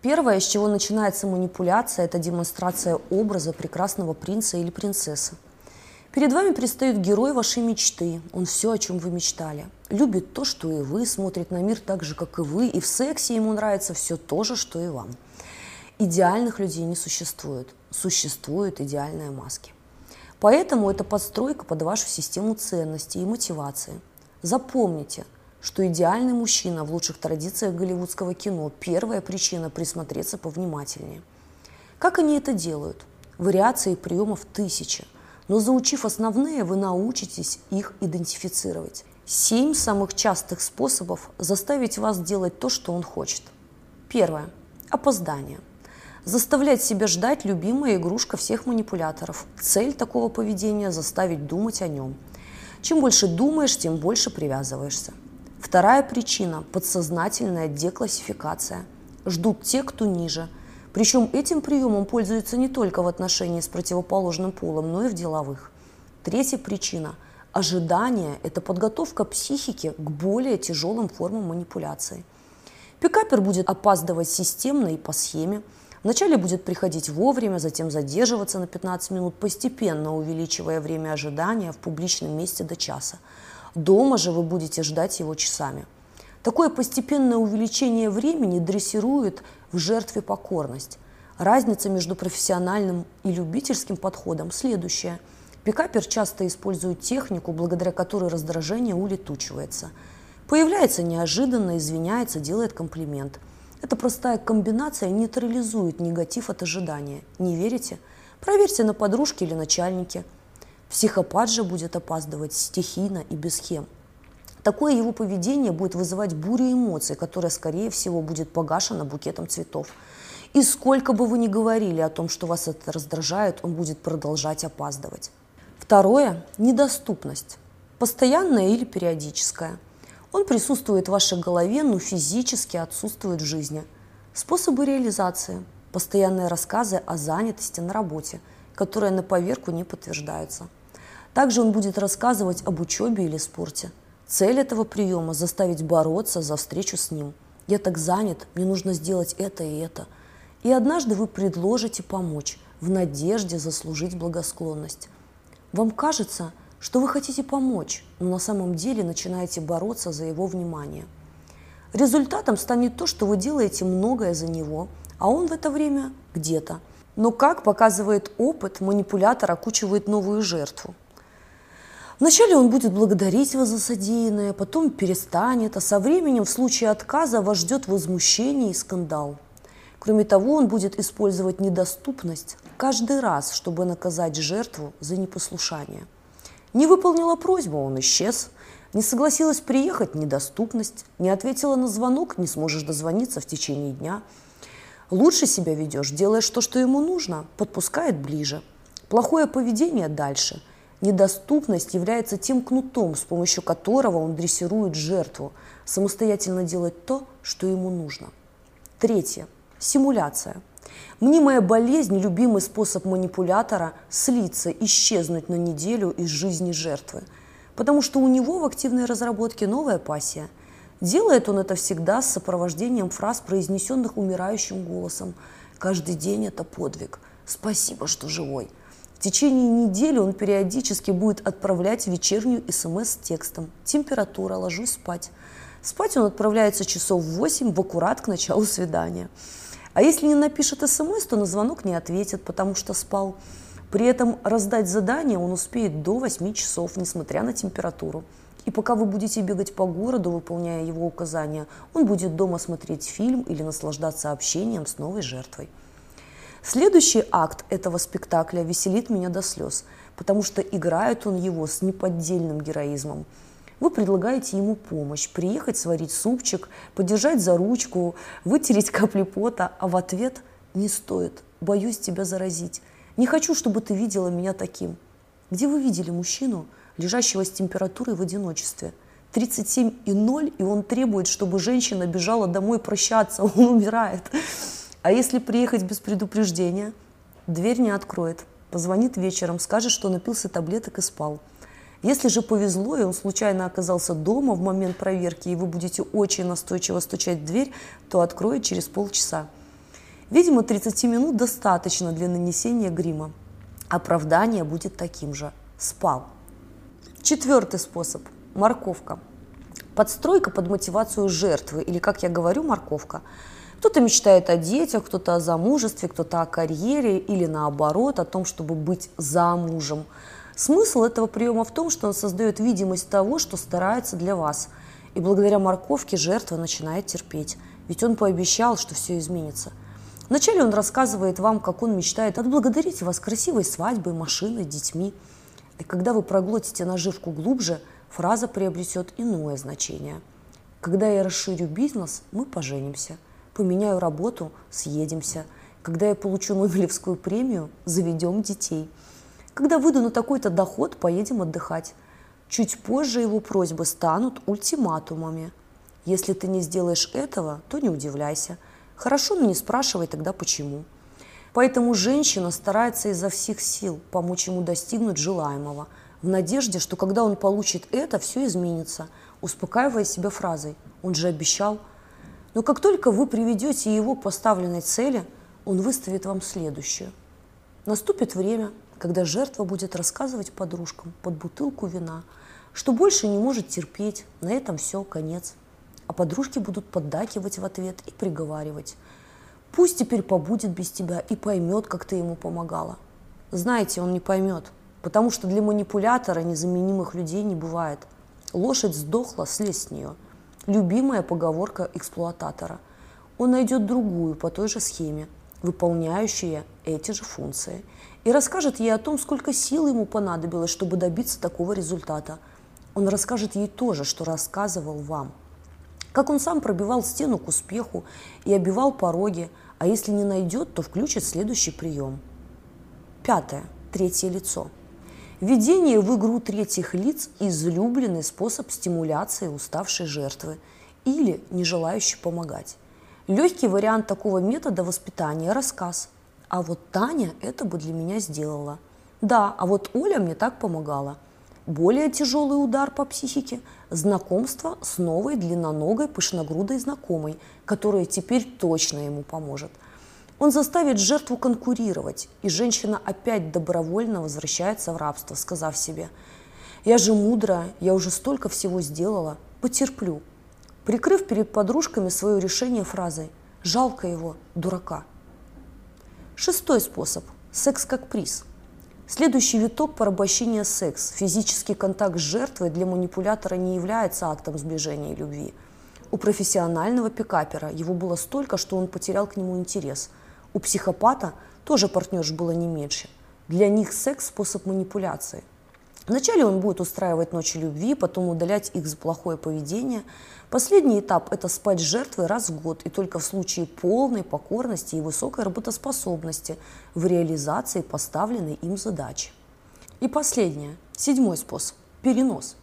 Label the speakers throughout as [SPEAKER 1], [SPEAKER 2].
[SPEAKER 1] Первое, с чего начинается манипуляция, это демонстрация образа прекрасного принца или принцессы. Перед вами предстает герой вашей мечты. Он все, о чем вы мечтали. Любит то, что и вы, смотрит на мир так же, как и вы, и в сексе ему нравится все то же, что и вам. Идеальных людей не существует. Существуют идеальные маски. Поэтому это подстройка под вашу систему ценностей и мотивации. Запомните, что идеальный мужчина в лучших традициях голливудского кино – первая причина присмотреться повнимательнее. Как они это делают? Вариаций приемов тысячи – но заучив основные, вы научитесь их идентифицировать. Семь самых частых способов заставить вас делать то, что он хочет. Первое. Опоздание. Заставлять себя ждать – любимая игрушка всех манипуляторов. Цель такого поведения – заставить думать о нем. Чем больше думаешь, тем больше привязываешься. Вторая причина – подсознательная деклассификация. Ждут те, кто ниже – причем этим приемом пользуются не только в отношении с противоположным полом, но и в деловых. Третья причина – ожидание – это подготовка психики к более тяжелым формам манипуляции. Пикапер будет опаздывать системно и по схеме. Вначале будет приходить вовремя, затем задерживаться на 15 минут, постепенно увеличивая время ожидания в публичном месте до часа. Дома же вы будете ждать его часами. Такое постепенное увеличение времени дрессирует в жертве покорность. Разница между профессиональным и любительским подходом следующая. Пикапер часто использует технику, благодаря которой раздражение улетучивается. Появляется неожиданно, извиняется, делает комплимент. Эта простая комбинация нейтрализует негатив от ожидания. Не верите? Проверьте на подружке или начальнике. Психопат же будет опаздывать стихийно и без схем. Такое его поведение будет вызывать бурю эмоций, которая, скорее всего, будет погашена букетом цветов. И сколько бы вы ни говорили о том, что вас это раздражает, он будет продолжать опаздывать. Второе – недоступность. Постоянная или периодическая. Он присутствует в вашей голове, но физически отсутствует в жизни. Способы реализации – постоянные рассказы о занятости на работе, которые на поверку не подтверждаются. Также он будет рассказывать об учебе или спорте – Цель этого приема – заставить бороться за встречу с ним. Я так занят, мне нужно сделать это и это. И однажды вы предложите помочь в надежде заслужить благосклонность. Вам кажется, что вы хотите помочь, но на самом деле начинаете бороться за его внимание. Результатом станет то, что вы делаете многое за него, а он в это время где-то. Но как показывает опыт, манипулятор окучивает новую жертву – Вначале он будет благодарить вас за содеянное, потом перестанет, а со временем в случае отказа вас ждет возмущение и скандал. Кроме того, он будет использовать недоступность каждый раз, чтобы наказать жертву за непослушание. Не выполнила просьбу, он исчез. Не согласилась приехать – недоступность. Не ответила на звонок – не сможешь дозвониться в течение дня. Лучше себя ведешь, делаешь то, что ему нужно, подпускает ближе. Плохое поведение – дальше – Недоступность является тем кнутом, с помощью которого он дрессирует жертву, самостоятельно делать то, что ему нужно. Третье. Симуляция. Мнимая болезнь – любимый способ манипулятора слиться, исчезнуть на неделю из жизни жертвы. Потому что у него в активной разработке новая пассия. Делает он это всегда с сопровождением фраз, произнесенных умирающим голосом. «Каждый день это подвиг. Спасибо, что живой». В течение недели он периодически будет отправлять вечернюю СМС с текстом «Температура, ложусь спать». Спать он отправляется часов в 8 в аккурат к началу свидания. А если не напишет СМС, то на звонок не ответит, потому что спал. При этом раздать задание он успеет до 8 часов, несмотря на температуру. И пока вы будете бегать по городу, выполняя его указания, он будет дома смотреть фильм или наслаждаться общением с новой жертвой. Следующий акт этого спектакля веселит меня до слез, потому что играет он его с неподдельным героизмом. Вы предлагаете ему помощь, приехать сварить супчик, подержать за ручку, вытереть капли пота, а в ответ «не стоит, боюсь тебя заразить, не хочу, чтобы ты видела меня таким». Где вы видели мужчину, лежащего с температурой в одиночестве? 37 и 0, и он требует, чтобы женщина бежала домой прощаться, он умирает. А если приехать без предупреждения, дверь не откроет, позвонит вечером, скажет, что напился таблеток и спал. Если же повезло, и он случайно оказался дома в момент проверки, и вы будете очень настойчиво стучать в дверь, то откроет через полчаса. Видимо, 30 минут достаточно для нанесения грима. Оправдание будет таким же. Спал. Четвертый способ – морковка. Подстройка под мотивацию жертвы, или, как я говорю, морковка. Кто-то мечтает о детях, кто-то о замужестве, кто-то о карьере или наоборот, о том, чтобы быть замужем. Смысл этого приема в том, что он создает видимость того, что старается для вас. И благодаря морковке жертва начинает терпеть, ведь он пообещал, что все изменится. Вначале он рассказывает вам, как он мечтает отблагодарить вас красивой свадьбой, машиной, детьми – и когда вы проглотите наживку глубже, фраза приобретет иное значение. Когда я расширю бизнес, мы поженимся. Поменяю работу, съедемся. Когда я получу Нобелевскую премию, заведем детей. Когда выйду на такой-то доход, поедем отдыхать. Чуть позже его просьбы станут ультиматумами. Если ты не сделаешь этого, то не удивляйся. Хорошо, но не спрашивай тогда почему. Поэтому женщина старается изо всех сил помочь ему достигнуть желаемого, в надежде, что когда он получит это, все изменится, успокаивая себя фразой «он же обещал». Но как только вы приведете его к поставленной цели, он выставит вам следующее. Наступит время, когда жертва будет рассказывать подружкам под бутылку вина, что больше не может терпеть, на этом все, конец. А подружки будут поддакивать в ответ и приговаривать – Пусть теперь побудет без тебя и поймет, как ты ему помогала. Знаете, он не поймет, потому что для манипулятора незаменимых людей не бывает. Лошадь сдохла, слезь с нее. Любимая поговорка эксплуататора. Он найдет другую по той же схеме, выполняющую эти же функции, и расскажет ей о том, сколько сил ему понадобилось, чтобы добиться такого результата. Он расскажет ей то же, что рассказывал вам – как он сам пробивал стену к успеху и обивал пороги, а если не найдет, то включит следующий прием. Пятое. Третье лицо. Введение в игру третьих лиц – излюбленный способ стимуляции уставшей жертвы или не желающей помогать. Легкий вариант такого метода воспитания – рассказ. А вот Таня это бы для меня сделала. Да, а вот Оля мне так помогала – более тяжелый удар по психике – знакомство с новой длинноногой пышногрудой знакомой, которая теперь точно ему поможет. Он заставит жертву конкурировать, и женщина опять добровольно возвращается в рабство, сказав себе «Я же мудрая, я уже столько всего сделала, потерплю», прикрыв перед подружками свое решение фразой «Жалко его, дурака». Шестой способ – секс как приз – Следующий виток порабощения – секс. Физический контакт с жертвой для манипулятора не является актом сближения и любви. У профессионального пикапера его было столько, что он потерял к нему интерес. У психопата тоже партнерш было не меньше. Для них секс – способ манипуляции – Вначале он будет устраивать ночи любви, потом удалять их за плохое поведение. Последний этап – это спать с жертвой раз в год, и только в случае полной покорности и высокой работоспособности в реализации поставленной им задачи. И последнее, седьмой способ – перенос.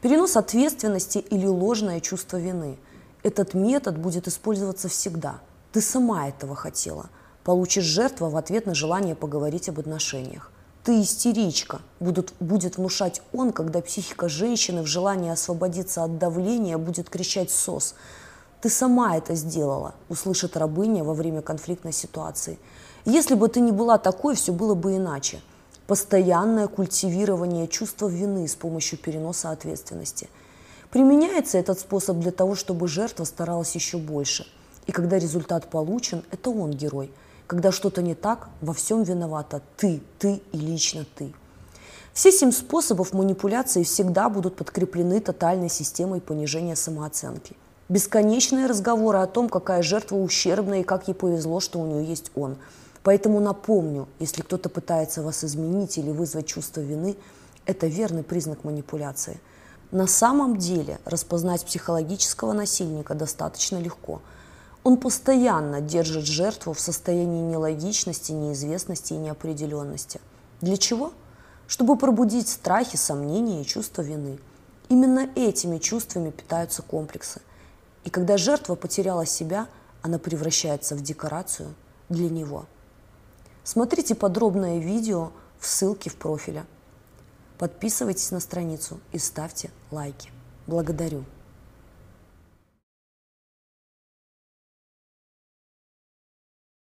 [SPEAKER 1] Перенос ответственности или ложное чувство вины. Этот метод будет использоваться всегда. Ты сама этого хотела. Получишь жертву в ответ на желание поговорить об отношениях ты истеричка, будут, будет внушать он, когда психика женщины в желании освободиться от давления будет кричать «сос». Ты сама это сделала, услышит рабыня во время конфликтной ситуации. Если бы ты не была такой, все было бы иначе. Постоянное культивирование чувства вины с помощью переноса ответственности. Применяется этот способ для того, чтобы жертва старалась еще больше. И когда результат получен, это он герой – когда что-то не так, во всем виновата ты, ты и лично ты. Все семь способов манипуляции всегда будут подкреплены тотальной системой понижения самооценки. Бесконечные разговоры о том, какая жертва ущербная и как ей повезло, что у нее есть он. Поэтому напомню, если кто-то пытается вас изменить или вызвать чувство вины, это верный признак манипуляции. На самом деле распознать психологического насильника достаточно легко – он постоянно держит жертву в состоянии нелогичности, неизвестности и неопределенности. Для чего? Чтобы пробудить страхи, сомнения и чувство вины. Именно этими чувствами питаются комплексы. И когда жертва потеряла себя, она превращается в декорацию для него. Смотрите подробное видео в ссылке в профиле. Подписывайтесь на страницу и ставьте лайки. Благодарю.